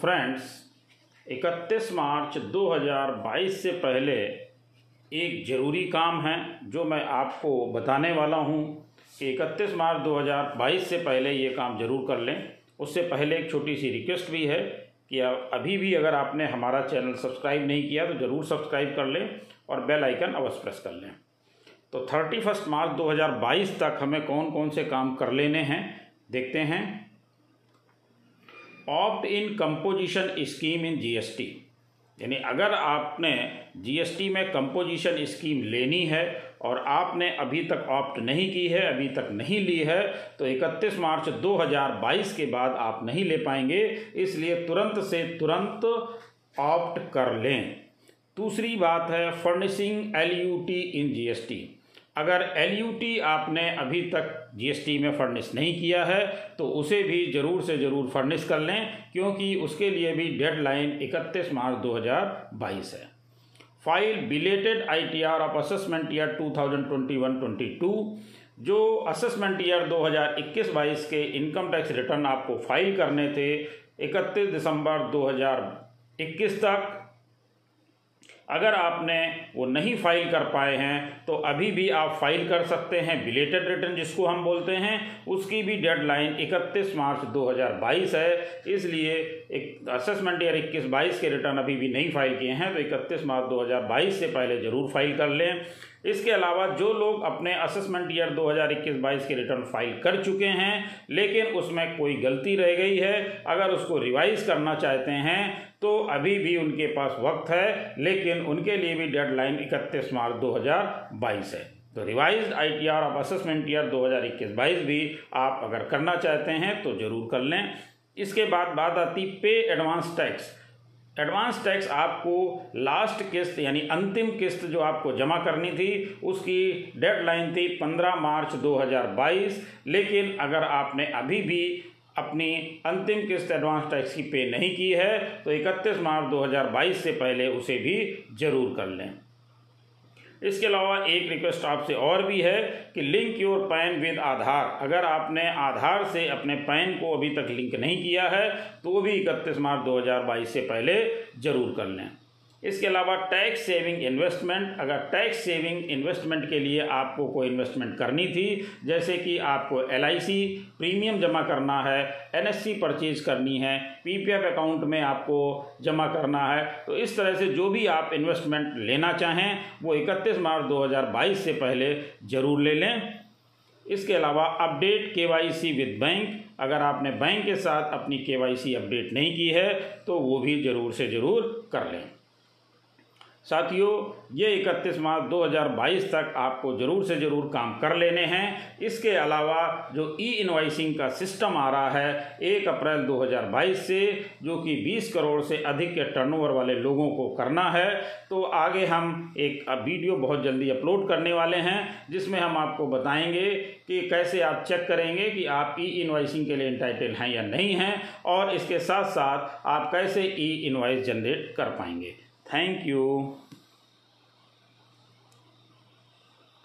Friends 31 मार्च 2022 से पहले एक ज़रूरी काम है जो मैं आपको बताने वाला हूँ। कि इकतीस मार्च 2022 से पहले ये काम ज़रूर कर लें। उससे पहले एक छोटी सी रिक्वेस्ट भी है कि अभी भी अगर आपने हमारा चैनल सब्सक्राइब नहीं किया तो ज़रूर सब्सक्राइब कर लें और बेल आइकन अवश्य प्रेस कर लें। तो थर्टी फ़र्स्ट मार्च 2022 तक हमें कौन कौन से काम कर लेने हैं, देखते हैं। Opt in composition scheme in GST यानी अगर आपने जीएसटी में कंपोजिशन स्कीम लेनी है और आपने अभी तक ऑप्ट नहीं की है, अभी तक नहीं ली है तो 31 मार्च 2022 के बाद आप नहीं ले पाएँगे। इसलिए तुरंत से तुरंत ऑप्ट कर लें। दूसरी बात है फर्निशिंग एल इन जीएसटी अगर LUT आपने अभी तक जीएसटी में फर्निश नहीं किया है तो उसे भी ज़रूर से ज़रूर फर्निश कर लें, क्योंकि उसके लिए भी डेडलाइन 31 मार्च 2022 है। File belated ITR of assessment year 2021-22 जो असेसमेंट ईयर 2021-22 के इनकम टैक्स रिटर्न आपको फ़ाइल करने थे 31 दिसंबर 2021 तक। अगर आपने वो नहीं फ़ाइल कर पाए हैं तो अभी भी आप फ़ाइल कर सकते हैं बिलेटेड रिटर्न जिसको हम बोलते हैं, उसकी भी डेडलाइन 31 मार्च 2022 है। इसलिए एक असेसमेंट ईयर 21 22 के रिटर्न अभी भी नहीं फ़ाइल किए हैं तो 31 मार्च 2022 से पहले ज़रूर फ़ाइल कर लें। इसके अलावा जो लोग अपने असेसमेंट ईयर 2021-22 के रिटर्न फ़ाइल कर चुके हैं, लेकिन उसमें कोई गलती रह गई है, अगर उसको रिवाइज करना चाहते हैं तो अभी भी उनके पास वक्त है, लेकिन उनके लिए भी डेडलाइन इकतीस मार्च 2022 है। तो revise I T R of assessment year 2021-22 भी आप अगर करना चाहते हैं तो ज़रूर कर लें। इसके बाद बात आती pay advance tax advance tax आपको लास्ट किस्त, यानी अंतिम किस्त जो आपको जमा करनी थी, उसकी डेडलाइन थी पंद्रह मार्च 2022 लेकिन अगर आपने अभी भी अपनी अंतिम किस्त एडवांस टैक्स की पे नहीं की है तो इकतीस मार्च 2022 से पहले उसे भी ज़रूर कर लें। इसके अलावा एक रिक्वेस्ट आपसे और भी है कि link your PAN with Aadhaar अगर आपने आधार से अपने पैन को अभी तक लिंक नहीं किया है तो वो भी इकतीस मार्च 2022 से पहले ज़रूर कर लें। इसके अलावा टैक्स सेविंग इन्वेस्टमेंट, अगर टैक्स सेविंग इन्वेस्टमेंट के लिए आपको कोई इन्वेस्टमेंट करनी थी, जैसे कि आपको एलआईसी प्रीमियम जमा करना है एन एस परचेज करनी है पीपीएफ अकाउंट में आपको जमा करना है तो इस तरह से जो भी आप इन्वेस्टमेंट लेना चाहें, वो इकतीस मार्च 2022 से पहले ज़रूर ले लें। इसके अलावा अपडेट के वाई सी विद बैंक, अगर आपने बैंक के साथ अपनी के वाई सी अपडेट नहीं की है तो वो भी ज़रूर से ज़रूर कर लें। साथियों, ये इकतीस मार्च 2022 तक आपको ज़रूर से ज़रूर काम कर लेने हैं। इसके अलावा जो ई इन्वाइसिंग का सिस्टम आ रहा है, एक अप्रैल 2022 से, जो कि 20 करोड़ से अधिक के टर्नओवर वाले लोगों को करना है तो आगे हम एक वीडियो बहुत जल्दी अपलोड करने वाले हैं, जिसमें हम आपको बताएँगे कि कैसे आप चेक करेंगे कि आप ई इन्वाइसिंग के लिए इंटाइटल हैं या नहीं हैं, और इसके साथ साथ आप कैसे ई इन्वाइस जनरेट कर पाएँगे। Thank you.